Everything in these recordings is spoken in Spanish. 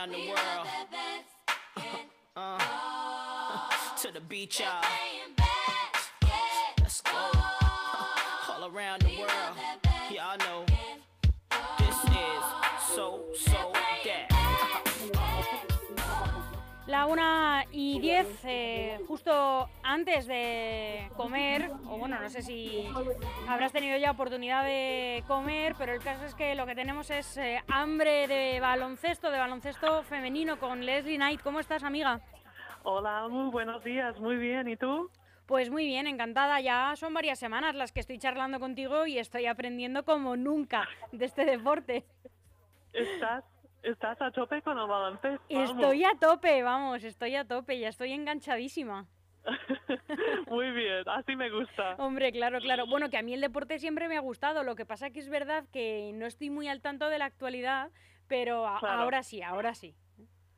around the world. Uh, to the beach, y'all. Let's go. All around the world. Y'all know. This is so, so La una y diez, eh, justo antes de comer, o bueno, no sé si habrás tenido ya oportunidad de comer, pero el caso es que lo que tenemos es eh, hambre de baloncesto, de baloncesto femenino con Leslie Knight. ¿Cómo estás, amiga? Hola, muy buenos días, muy bien, ¿y tú? Pues muy bien, encantada. Ya son varias semanas las que estoy charlando contigo y estoy aprendiendo como nunca de este deporte. ¿Estás, estás a tope con el baloncesto? Estoy a tope, vamos, estoy a tope, ya estoy enganchadísima. Muy bien, así me gusta. Hombre, claro, claro. Bueno, que a mí el deporte siempre me ha gustado. Lo que pasa que es verdad que no estoy muy al tanto de la actualidad, pero a- Claro. ahora sí, ahora sí.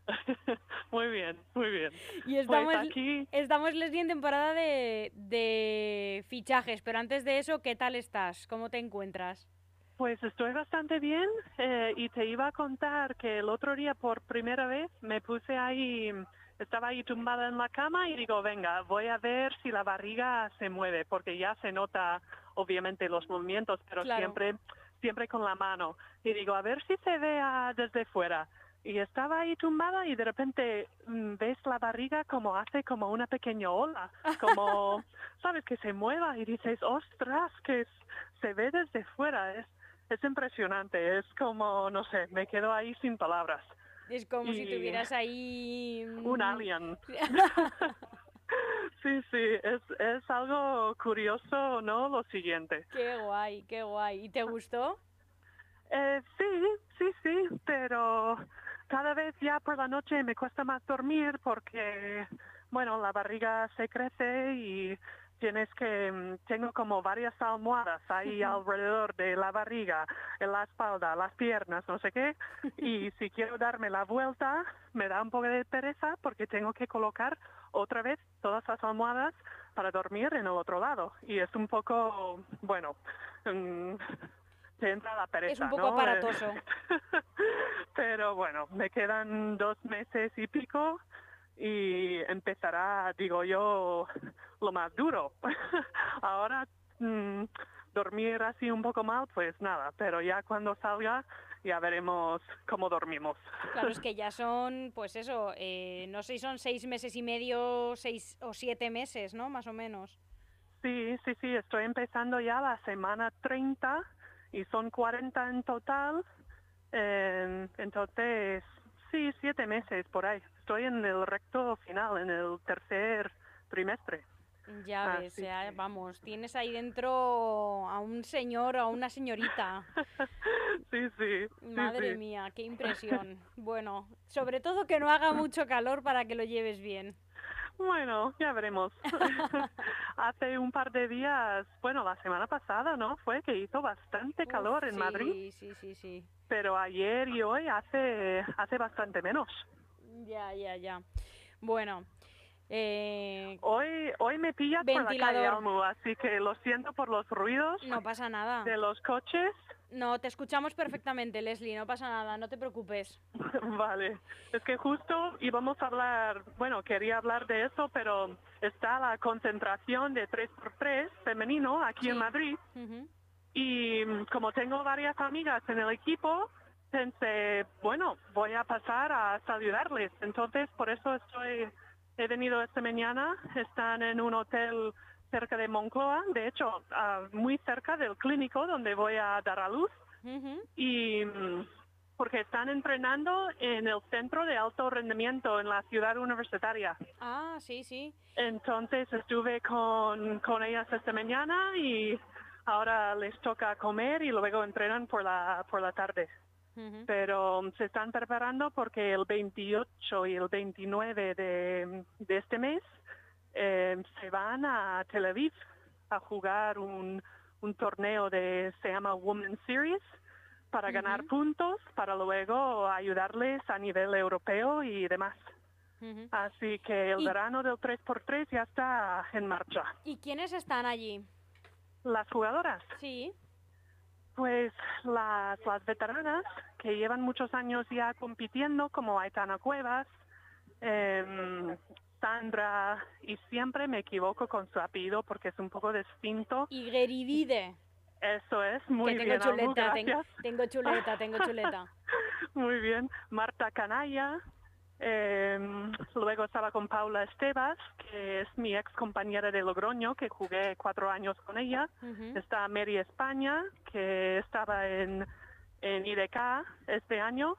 Muy bien, muy bien. Y estamos, Pues aquí, estamos Leslie, en temporada de, de fichajes, pero antes de eso, ¿qué tal estás? ¿Cómo te encuentras? Pues estoy bastante bien eh, y te iba a contar que el otro día por primera vez me puse ahí, estaba ahí tumbada en la cama y digo, venga, voy a ver si la barriga se mueve, porque ya se nota obviamente los movimientos, pero Claro. siempre, siempre con la mano. Y digo, a ver si se ve ah, desde fuera. Y estaba ahí tumbada y de repente mm, ves la barriga como hace como una pequeña ola, como, sabes, que se mueva y dices, ostras, que se ve desde fuera. Es, es impresionante, es como, no sé, me quedo ahí sin palabras. Es como si tuvieras ahí... Un mm, alien. sí, sí, es, es algo curioso, ¿no? Lo siguiente. Qué guay, qué guay. ¿Y te gustó? Eh, sí, sí, sí, pero cada vez ya por la noche me cuesta más dormir porque, bueno, la barriga se crece y tienes que, mm, tengo como varias almohadas ahí alrededor de la barriga, en la espalda, las piernas, no sé qué, y si quiero darme la vuelta, me da un poco de pereza porque tengo que colocar otra vez todas las almohadas para dormir en el otro lado. Y es un poco, bueno, mm, te entra la pereza. un poco ¿no? aparatoso. Pero bueno, me quedan dos meses y pico y empezará, digo yo, lo más duro. Ahora mm, dormir así un poco mal, pues nada, pero ya cuando salga ya veremos cómo dormimos. Claro, es que ya son, pues eso, eh, no sé si son seis meses y medio, seis o siete meses, ¿no? Más o menos. Sí, sí, sí, estoy empezando ya la semana 30 y son 40 en total. Eh, entonces, sí, siete meses por ahí. Estoy en el recto final, en el tercer trimestre. Ya ves, Así ya, que- vamos, tienes ahí dentro a un señor o a una señorita. sí, sí. Madre sí. mía, qué impresión. Bueno, sobre todo que no haga mucho calor para que lo lleves bien. Bueno, ya veremos. Hace un par de días, bueno, la semana pasada, ¿no? Fue que hizo bastante calor Uf, en Madrid, Sí, sí, sí, sí. pero ayer y hoy hace, hace bastante menos. Ya, ya, ya. Bueno, eh, Hoy, hoy me pillas por la calle, Ventilador. Almu, así que lo siento por los ruidos no pasa nada. de los coches. No, te escuchamos perfectamente, Leslie, no pasa nada, no te preocupes. vale, es que justo íbamos a hablar, bueno, quería hablar de eso, pero está la concentración de 3x3 femenino aquí en. Madrid. Y como tengo varias amigas en el equipo, pensé, bueno, voy a pasar a saludarles. Entonces, por eso estoy, he venido esta mañana. Están en un hotel cerca de Moncloa, de hecho, ah, muy cerca del clínico donde voy a dar a luz. Ujú. Y mm, porque están entrenando en el centro de alto rendimiento en la ciudad universitaria. Ah, sí, sí. Entonces estuve con, con ellas esta mañana y ahora les toca comer y luego entrenan por la, por la tarde. Pero se están preparando porque el 28 y el 29 de, de este mes eh, se van a Tel Aviv a jugar un, un torneo de, se llama Women's Series, para ganar puntos, para luego ayudarles a nivel europeo y demás. Así que el Y- verano del 3x3 ya está en marcha. ¿Y quiénes están allí? Las jugadoras, Sí. Pues las, las veteranas que llevan muchos años ya compitiendo, como Aitana Cuevas, em, Sandra, y siempre me equivoco con su apellido porque es un poco distinto. Igherivide. Eso es, muy que bien. tengo Almu, chuleta, ten- gracias. tengo chuleta, tengo chuleta. Muy bien. Marta Canalla. Eh, luego estaba con Paula Estebas, que es mi ex compañera de Logroño, que jugué cuatro años con ella. Ujú. Está Mary España, que estaba en, en IDK este año.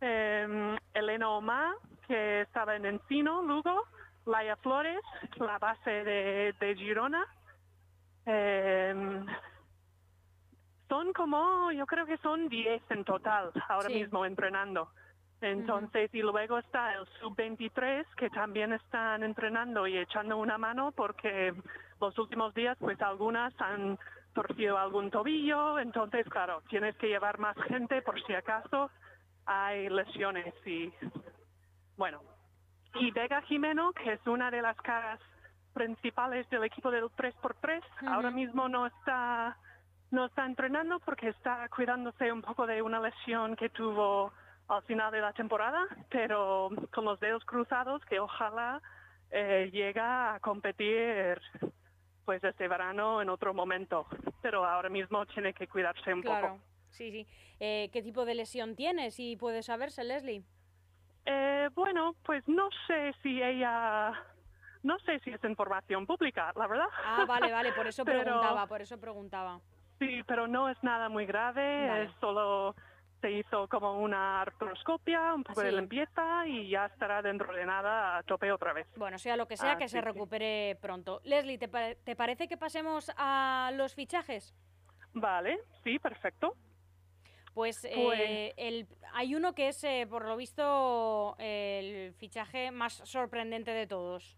Eh, Elena Oma, que estaba en Encino, Lugo. Laia Flores, la base de, de Girona. Eh, son como, yo creo que son 10 en total ahora Sí. mismo entrenando. Entonces, y luego está el sub-23 que también están entrenando y echando una mano porque los últimos días pues algunas han torcido algún tobillo, entonces claro, tienes que llevar más gente por si acaso hay lesiones y bueno. Y Vega Jimeno, que es una de las caras principales del equipo del 3x3, ahora mismo no está no está entrenando porque está cuidándose un poco de una lesión que tuvo al final de la temporada, pero con los dedos cruzados que ojalá eh, llega a competir pues este verano en otro momento, pero ahora mismo tiene que cuidarse un Claro, poco. sí, sí. Eh, ¿Qué tipo de lesión tiene? Si puede saberse, Leslie. Eh, bueno, pues no sé si ella, no sé si es información pública, la verdad. Ah, vale, vale, por eso Pero- preguntaba, por eso preguntaba. Sí, pero no es nada muy grave, Vale. es solo se hizo como una artroscopia, un poco de limpieza y ya estará dentro de nada a tope otra vez. Bueno, sea lo que sea, que se recupere pronto. Leslie, ¿te, pare- te parece que pasemos a los fichajes? Vale, sí, perfecto. Pues, eh, Pues- el, hay uno que es, eh, por lo visto, el fichaje más sorprendente de todos.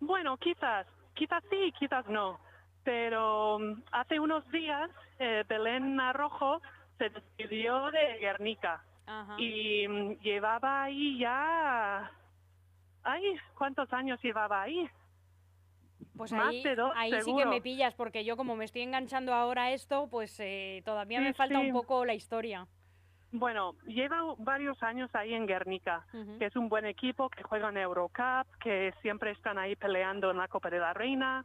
Bueno, quizás, quizás sí, quizás no. Pero mm, hace unos días eh, Belén Arrojo se despidió de Guernica Ajá. y mm, llevaba ahí ya... Ay, ¿cuántos años llevaba ahí? Pues más ahí, de dos, ahí sí que seguro. me pillas, porque yo como me estoy enganchando ahora a esto, pues eh, todavía Sí, me falta sí. un poco la historia. Bueno, lleva varios años ahí en Guernica, Ujú. que es un buen equipo, que juega en Eurocup, que siempre están ahí peleando en la Copa de la Reina.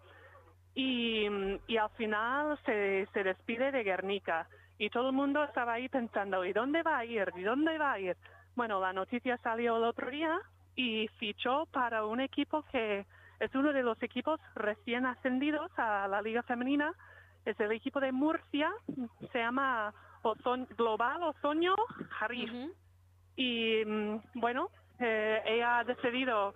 Y, mm, y al final se, se despide de Guernica. Y todo el mundo estaba ahí pensando, ¿y dónde va a ir? ¿Y dónde va a ir? Bueno, la noticia salió el otro día y fichó para un equipo que es uno de los equipos recién ascendidos a la Liga Femenina. Es el equipo de Murcia, se llama Ozon- Global Ozoño Harif. Ujú. Y mm, bueno, eh, ella ha decidido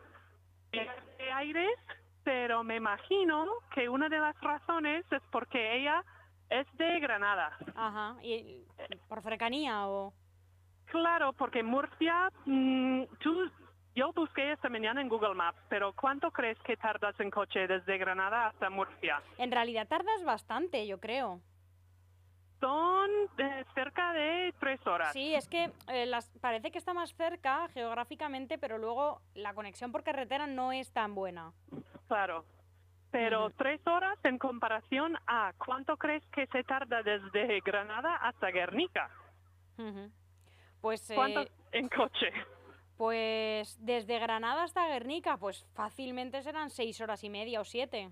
de aires, pero me imagino que una de las razones es porque ella es de Granada. Ajá. ¿Y por cercanía o...? Claro, porque Murcia, mm, tú, yo busqué esta mañana en Google Maps, pero ¿cuánto crees que tardas en coche desde Granada hasta Murcia? En realidad tardas bastante, yo creo. Son eh, cerca de tres horas. Sí, es que eh, las, parece que está más cerca geográficamente, pero luego la conexión por carretera no es tan buena. Claro. Pero tres horas en comparación a cuánto crees que se tarda desde Granada hasta Guernica. Pues, eh, ¿Cuánto en coche? pues desde Granada hasta Guernica, pues fácilmente serán seis horas y media o siete.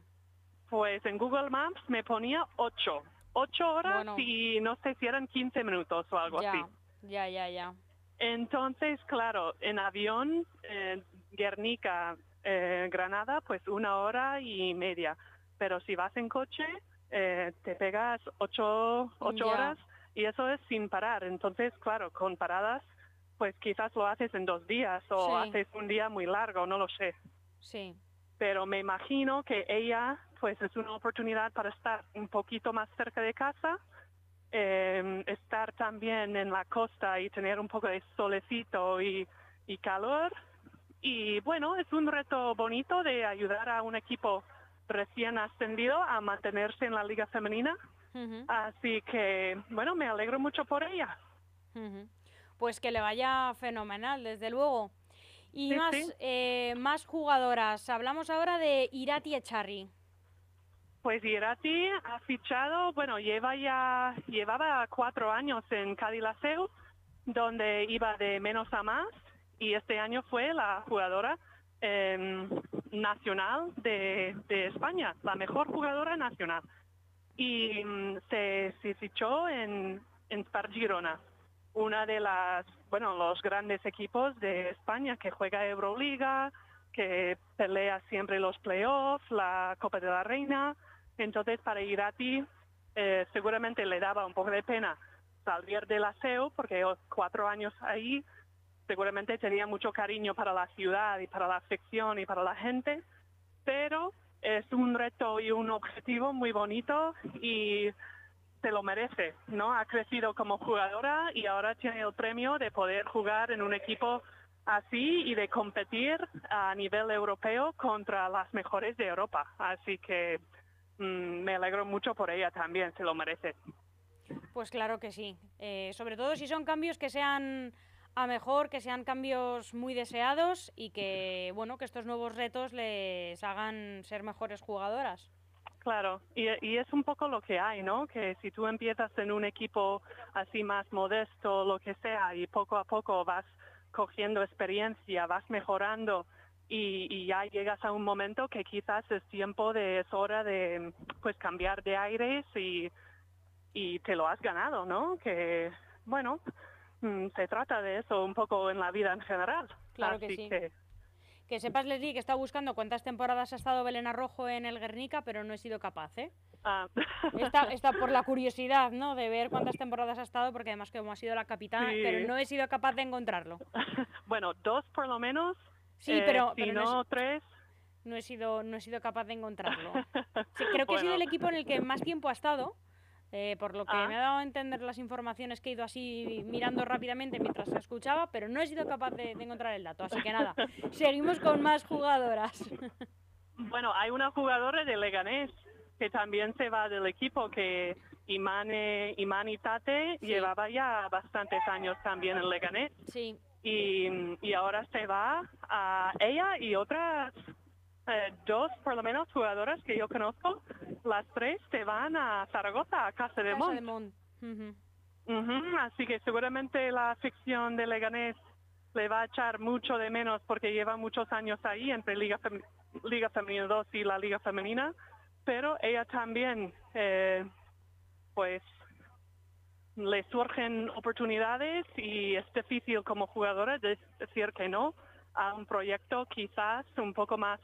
Pues en Google Maps me ponía ocho. Ocho horas Bueno. y no sé si eran 15 minutos o algo Ya, así. ya, ya, ya. Entonces, claro, en avión, eh, Guernica, eh, Granada, pues una hora y media. Pero si vas en coche, eh, te pegas ocho, ocho Ya. horas y eso es sin parar. Entonces, claro, con paradas, pues quizás lo haces en dos días o Sí. haces un día muy largo, no lo sé. Sí. Pero me imagino que ella, pues es una oportunidad para estar un poquito más cerca de casa, eh, estar también en la costa y tener un poco de solecito y, y calor. Y bueno, es un reto bonito de ayudar a un equipo recién ascendido a mantenerse en la liga femenina. Así que, bueno, me alegro mucho por ella. Pues que le vaya fenomenal, desde luego. Y Sí, más, sí. eh, más jugadoras. Hablamos ahora de Irati Echarri. Pues Irati ha fichado, bueno, lleva ya, llevaba cuatro años en Cadillaceu, donde iba de menos a más, y este año fue la jugadora em, nacional de, España, la mejor jugadora nacional. Y mm, se, fichó en, en Girona, una de las, bueno, los grandes equipos de España que juega Euroliga, que pelea siempre los playoffs, la Copa de la Reina. Entonces, para Irati eh, seguramente le daba un poco de pena salir del aseo, porque cuatro años ahí seguramente tenía mucho cariño para la ciudad y para la afección y para la gente, pero es un reto y un objetivo muy bonito y se lo merece, ¿no? Ha crecido como jugadora y ahora tiene el premio de poder jugar en un equipo así y de competir a nivel europeo contra las mejores de Europa. Así que mm, me alegro mucho por ella también, se lo merece. Pues claro que sí. Eh, sobre todo si son cambios que sean a mejor, que sean cambios muy deseados y que, bueno, que estos nuevos retos les hagan ser mejores jugadoras. Claro, y, es un poco lo que hay, ¿no? Que si tú empiezas en un equipo así más modesto, lo que sea, y poco a poco vas cogiendo experiencia, vas mejorando y, y ya llegas a un momento que quizás es tiempo de, es hora de, pues, cambiar de aires y, y te lo has ganado, ¿no? Que, bueno, se trata de eso un poco en la vida en general. Claro que sí. Que sepas, Leslie, que está buscando cuántas temporadas ha estado Belén Arrojo en el Guernica, pero no he sido capaz, ¿eh? Ah. Está, por la curiosidad, ¿no? De ver cuántas temporadas ha estado, porque además que como ha sido la capitana, pero no he sido capaz de encontrarlo. bueno, dos por lo menos. Sí, eh, pero, si no, tres. No he sido, no he sido capaz de encontrarlo. creo que ha sido el equipo en el que más tiempo ha estado. Eh, por lo que Ah. me ha dado a entender las informaciones que he ido así mirando rápidamente mientras la escuchaba, pero no he sido capaz de, de encontrar el dato. Así que nada, seguimos con más jugadoras. Bueno, hay una jugadora de Leganés que también se va del equipo, que Imane, Imani Tate Sí. llevaba ya bastantes años también en Leganés Sí, y, y ahora se va a ella y otras eh, dos, por lo menos, jugadoras que yo conozco, las tres se van a Zaragoza, a Casa de Casa Mont. así que seguramente la afición de Leganés le va a echar mucho de menos porque lleva muchos años ahí entre Liga, Fem- Liga Femenina 2 y la Liga Femenina, pero ella también, eh, pues, le surgen oportunidades y es difícil como jugadora de- decir que no a un proyecto quizás un poco más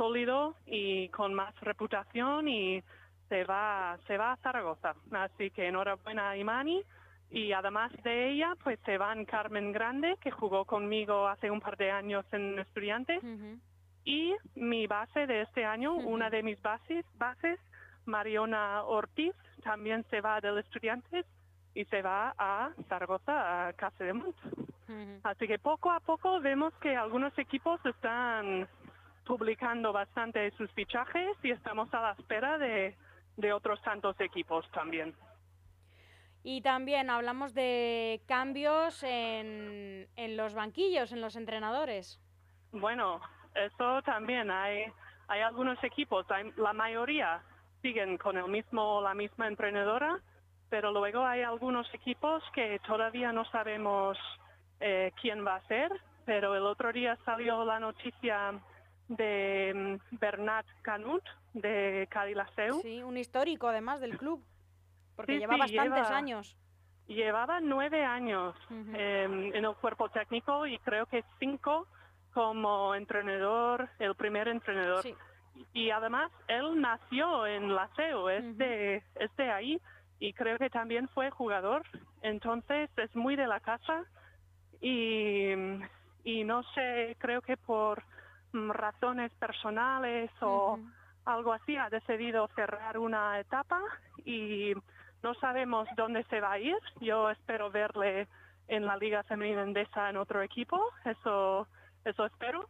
sólido y con más reputación y se va se va a Zaragoza. Así que enhorabuena a Imani. Y además de ella pues se van Carmen Grande que jugó conmigo hace un par de años en Estudiantes. Y mi base de este año, una de mis bases, bases, Mariona Ortiz, también se va del Estudiantes y se va a Zaragoza, a Casa de Mont. Así que poco a poco vemos que algunos equipos están publicando bastante sus fichajes y estamos a la espera de, de otros tantos equipos también. Y también hablamos de cambios en, en los banquillos, en los entrenadores. Bueno, eso también hay, hay algunos equipos, hay- la mayoría siguen con el mismo, la misma entrenadora, pero luego hay algunos equipos que todavía no sabemos eh, quién va a ser, pero el otro día salió la noticia de mm, Bernat Canut de Cadillaceu. Sí, un histórico además del club, porque Sí, lleva sí, bastantes lleva- años. Llevaba nueve años eh, en el cuerpo técnico y creo que cinco como entrenador, el primer entrenador. Sí. Y además él nació en la CEU, es, de, es de ahí y creo que también fue jugador. Entonces es muy de la casa y, y no sé, creo que por razones personales o algo así ha decidido cerrar una etapa y no sabemos dónde se va a ir. Yo espero verle en la Liga Femenina Endesa en otro equipo, eso, eso espero,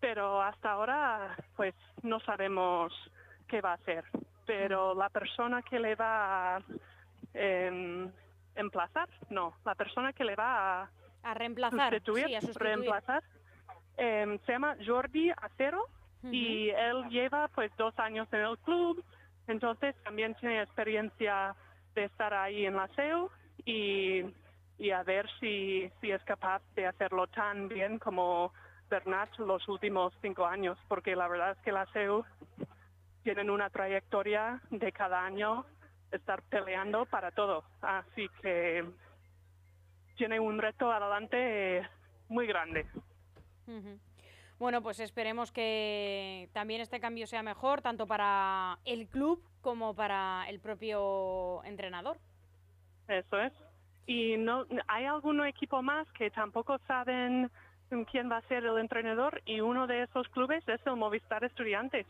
pero hasta ahora pues no sabemos qué va a hacer. Pero la persona que le va a em, emplazar, no, la persona que le va a A reemplazar, sustituir, sí, a sustituir. reemplazar, em, se llama Jordi Acero y él lleva pues dos años en el club, Entonces también tiene experiencia de estar ahí en la SEU y, y a ver si, si es capaz de hacerlo tan bien como Bernat los últimos cinco años, porque la verdad es que la SEU tienen una trayectoria de cada año estar peleando para todo. Así que tiene un reto adelante muy grande. Bueno, pues esperemos que también este cambio sea mejor, tanto para el club como para el propio entrenador. Eso es. Y no hay algún equipo más que tampoco saben quién va a ser el entrenador y uno de esos clubes es el Movistar Estudiantes,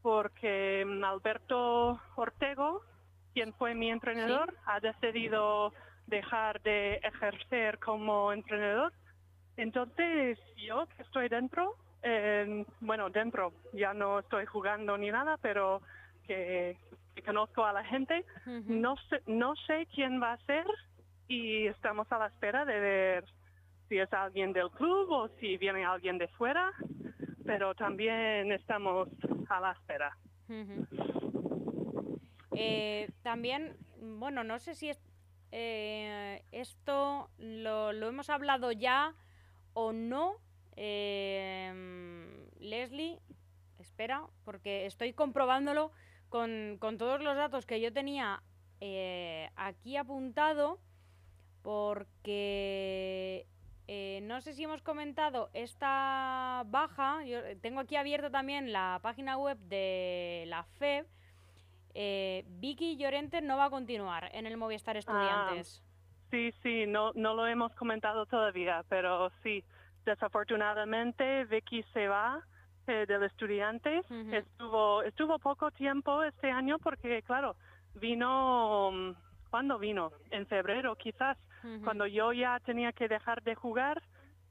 porque Alberto Ortego, quien fue mi entrenador, ha decidido dejar de ejercer como entrenador. Entonces yo que estoy dentro, bueno, dentro, ya no estoy jugando ni nada, pero que, conozco a la gente, no, sé, no sé quién va a ser y estamos a la espera de ver si es alguien del club o si viene alguien de fuera, pero también estamos a la espera. Eh, también, bueno, no sé si eh, esto lo, hemos hablado ya o no. Eh, Leslie, espera, porque estoy comprobándolo con, con, todos los datos que yo tenía aquí apuntado, porque eh, no sé si hemos comentado esta baja. Yo eh, tengo aquí abierto también la página web de la FEB. Eh, Vicky Llorente no va a continuar en el Movistar ah, Estudiantes. Sí, sí, no, no lo hemos comentado todavía, pero sí, desafortunadamente Vicky se va del Estudiantes. Estuvo estuvo poco tiempo este año porque, claro, vino, mm, ¿cuándo vino? En febrero quizás cuando yo ya tenía que dejar de jugar,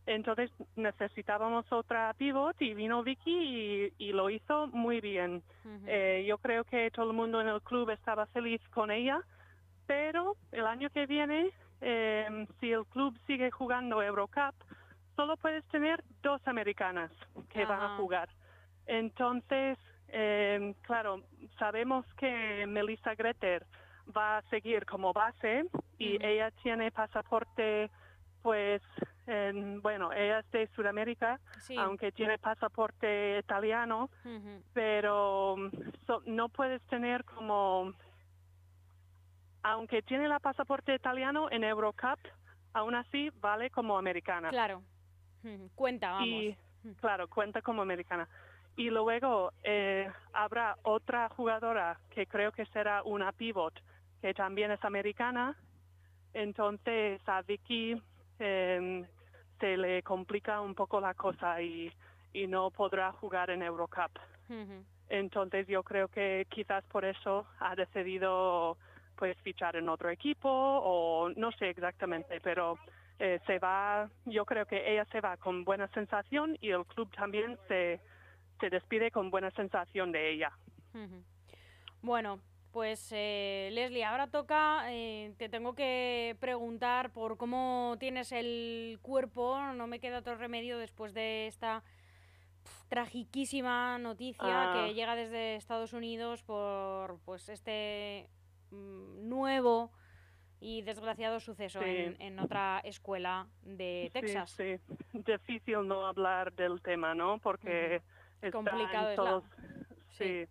entonces necesitábamos otra pivot y vino Vicky y, lo hizo muy bien. Eh, yo creo que todo el mundo en el club estaba feliz con ella, pero el año que viene, em, si el club sigue jugando Eurocup, solo puedes tener dos americanas que van a jugar. Entonces, em, claro, sabemos que Melissa Greter va a seguir como base y ella tiene pasaporte, pues, en, bueno, ella es de Sudamérica, aunque tiene pasaporte italiano, pero no puedes tener como, aunque tiene la pasaporte italiano en Eurocup, aún así vale como americana. Claro, cuenta, vamos. Y, claro, cuenta como americana. Y luego eh, habrá otra jugadora que creo que será una pivot, que también es americana. Entonces a Vicky em, se le complica un poco la cosa y, y no podrá jugar en Eurocup. Entonces yo creo que quizás por eso ha decidido pues fichar en otro equipo o no sé exactamente, pero eh, se va, yo creo que ella se va con buena sensación y el club también se, se despide con buena sensación de ella. Bueno, pues eh, Leslie, ahora toca, eh, te tengo que preguntar por cómo tienes el cuerpo, no me queda otro remedio después de esta tragiquísima noticia que ah. llega desde Estados Unidos por pues este nuevo y desgraciado suceso en, otra escuela de Texas. Sí, sí, difícil no hablar del tema, ¿no? Porque es complicado todos, sí.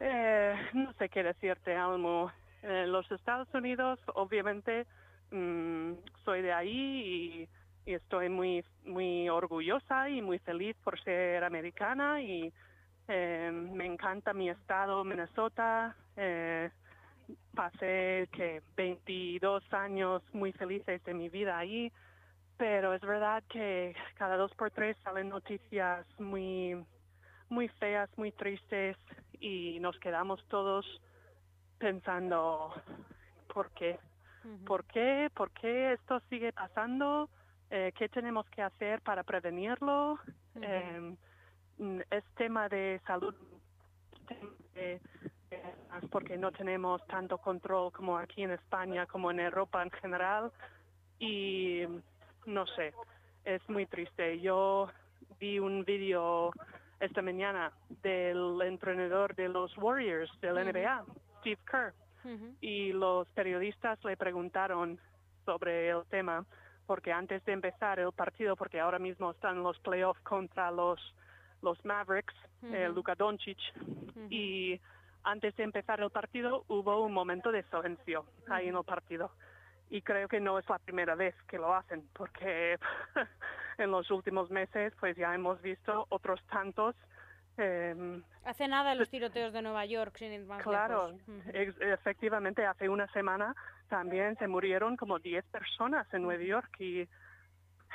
Eh, no sé qué decirte, Almo. En los Estados Unidos, obviamente, mm, soy de ahí y, estoy muy, muy orgullosa y muy feliz por ser americana y eh, me encanta mi estado, Minnesota. Eh, pasé que 22 años muy felices de mi vida ahí, pero es verdad que cada dos por tres salen noticias muy, muy feas, muy tristes y nos quedamos todos pensando, ¿por qué? ¿Por qué? ¿Por qué esto sigue pasando? Eh, ¿Qué tenemos que hacer para prevenirlo? Em, es tema de salud, porque no tenemos tanto control como aquí en España, como en Europa en general. Y no sé, es muy triste. Yo vi un vídeo esta mañana del entrenador de los Warriors del NBA, Steve Kerr, y los periodistas le preguntaron sobre el tema porque antes de empezar el partido, porque ahora mismo están los playoffs contra los los Mavericks, eh, Ujú. Luka Doncic, y antes de empezar el partido hubo un momento de silencio ahí en el partido. Y creo que no es la primera vez que lo hacen, porque en los últimos meses pues ya hemos visto otros tantos em, Hace nada los tiroteos de Nueva York, sin ir más Claro, lejos. Efectivamente, hace una semana también se murieron como 10 personas en Nueva York y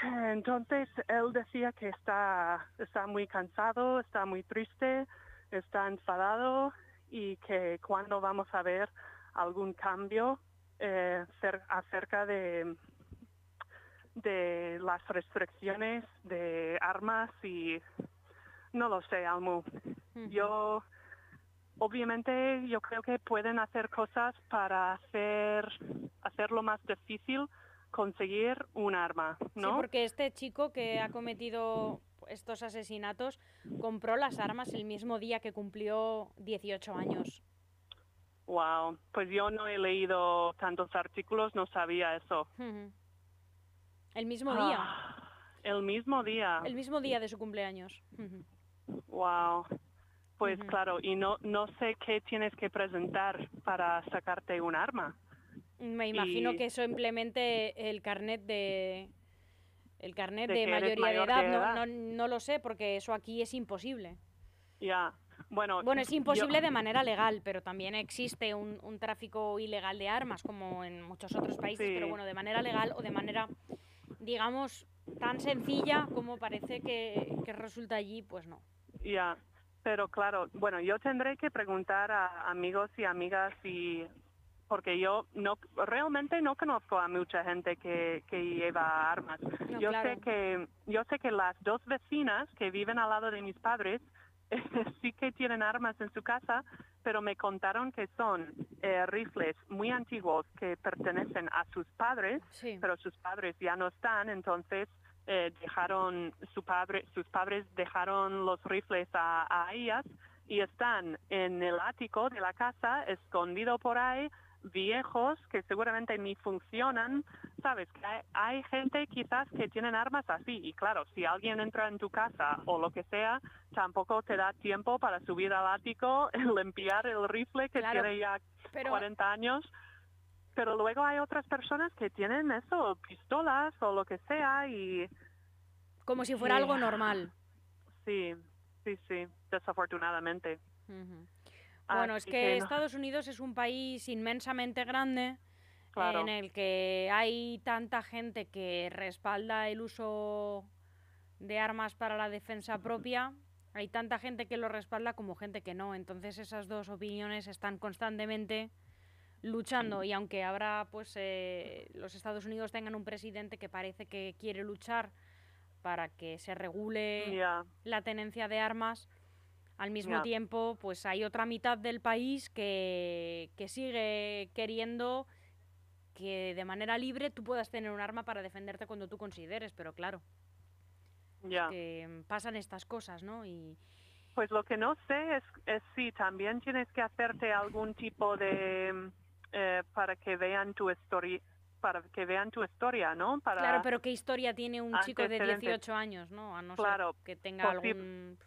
entonces él decía que está, está muy cansado, está muy triste, está enfadado y que cuando vamos a ver algún cambio eh, cer- acerca de, de las restricciones de armas y no lo sé, Almu. Yo, obviamente, yo creo que pueden hacer cosas para hacer hacerlo más difícil conseguir un arma, Sí, ¿no? porque este chico que ha cometido estos asesinatos compró las armas el mismo día que cumplió 18 años. Wow, pues yo no he leído tantos artículos, no sabía eso. El mismo día, Ah, el mismo día. el mismo día de su cumpleaños. Wow. Pues claro, y no no sé qué tienes que presentar para sacarte un arma. Me imagino Y- que simplemente el carnet de el carnet De mayoría mayor de edad, de no, edad. no, no lo sé porque eso aquí es imposible. Ya. Bueno, Bueno, es yo- imposible de manera legal, pero también existe un, un tráfico ilegal de armas, como en muchos otros países, pero bueno, de manera legal o de manera, digamos, tan sencilla como parece que, que resulta allí, pues no. Ya, pero claro, bueno, yo tendré que preguntar a amigos y amigas y porque yo no realmente no conozco a mucha gente que, que lleva armas. No, yo claro. sé que yo sé que las dos vecinas que viven al lado de mis padres sí que tienen armas en su casa, pero me contaron que son eh, rifles muy antiguos que pertenecen a sus padres Sí. pero sus padres ya no están, entonces eh, dejaron su padre, sus padres dejaron los rifles a, a ellas y están en el ático de la casa, escondido por ahí, viejos que seguramente ni funcionan, sabes que hay, hay gente quizás que tienen armas así y claro, si alguien entra en tu casa o lo que sea, tampoco te da tiempo para subir al ático, limpiar el rifle que Claro, tiene ya Pero 40 años. Pero luego hay otras personas que tienen eso, pistolas o lo que sea y como si fuera Sí. algo normal. sí, sí, sí, desafortunadamente. Bueno, es que no- Estados Unidos es un país inmensamente grande Claro. en el que hay tanta gente que respalda el uso de armas para la defensa propia, hay tanta gente que lo respalda como gente que no. Entonces esas dos opiniones están constantemente luchando y aunque ahora pues eh, los Estados Unidos tengan un presidente que parece que quiere luchar para que se regule la tenencia de armas, al mismo tiempo, pues hay otra mitad del país que, que sigue queriendo que de manera libre tú puedas tener un arma para defenderte cuando tú consideres, pero claro, ya. que pasan estas cosas, ¿no? Y Pues lo que no sé es, es si también tienes que hacerte algún tipo de eh, para que vean tu historia, para que vean tu historia, ¿no? Para claro, pero ¿qué historia tiene un chico de Antecedentes. 18 años, no? A no Claro, ser que tenga algún...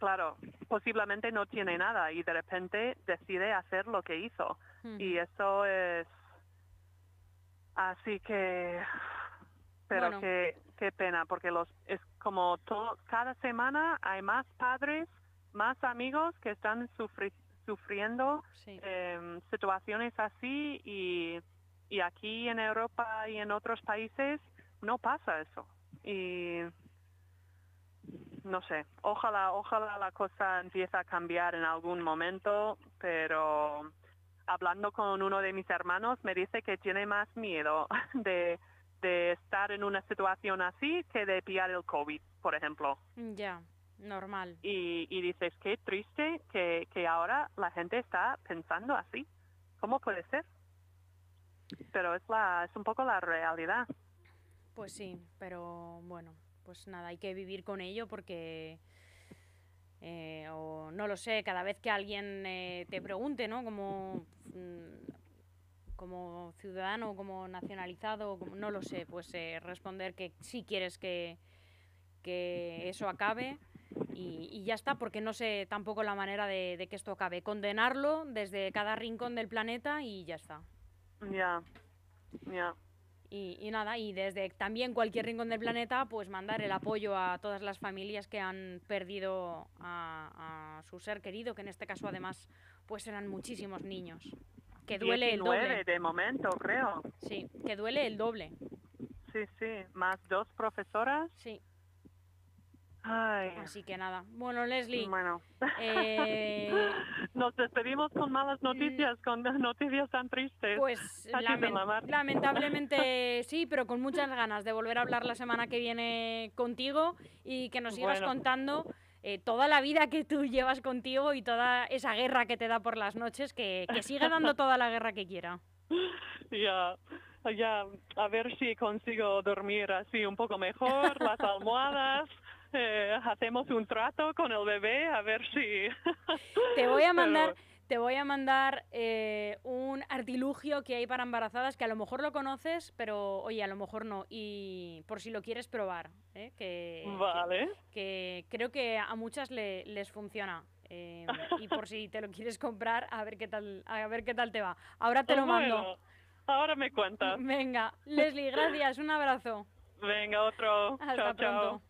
claro, posiblemente no tiene nada y de repente decide hacer lo que hizo. y eso es así que pero Bueno. qué, qué pena porque los es como todo cada semana hay más padres más amigos que están sufri- sufriendo Sí. em, situaciones así y, y aquí en Europa y en otros países no pasa eso y no sé ojalá ojalá la cosa empiece a cambiar en algún momento pero hablando con uno de mis hermanos me dice que tiene más miedo de de estar en una situación así que de pillar el COVID, por ejemplo. Ya, normal. Y, y dices, qué triste que, que ahora la gente está pensando así. ¿Cómo puede ser? Pero es, la, es un poco la realidad. Pues sí, pero bueno, pues nada, hay que vivir con ello porque eh, no lo sé, cada vez que alguien eh, te pregunte, ¿no? Como, mm, como ciudadano, como nacionalizado, como, no lo sé, pues eh, responder que sí quieres que, que eso acabe y, ya está, porque no sé tampoco la manera de, de que esto acabe. Condenarlo desde cada rincón del planeta y ya está. Ya, ya. Y, y nada, y desde también cualquier rincón del planeta, pues mandar el apoyo a todas las familias que han perdido a, a su ser querido, que en este caso además pues eran muchísimos niños. Que duele el 19 doble. de momento, creo. Sí, que duele el doble. Sí, sí. Más dos profesoras. Sí, Ay, así que nada. Bueno, Leslie, bueno. eh, Nos despedimos con malas noticias, con noticias tan tristes. pues lamentablemente sí, pero con muchas ganas de volver a hablar la semana que viene contigo y que nos sigas Bueno. contando eh, toda la vida que tú llevas contigo y toda esa guerra que te da por las noches, que, que siga dando toda la guerra que quiera. Ya, ya, a ver si consigo dormir así un poco mejor, las almohadas. Eh, hacemos un trato con el bebé a ver si Te voy a mandar, Pero- te voy a mandar eh, un artilugio que hay para embarazadas que a lo mejor lo conoces, pero oye, a lo mejor no. Y por si lo quieres probar, ¿eh? que, vale que creo que a muchas le- les funciona. eh, y por si te lo quieres comprar, a ver qué tal, a ver qué tal te va. Ahora te lo mando. Ahora me cuentas Venga, Leslie, gracias, un abrazo. venga otro Hasta chao pronto. chao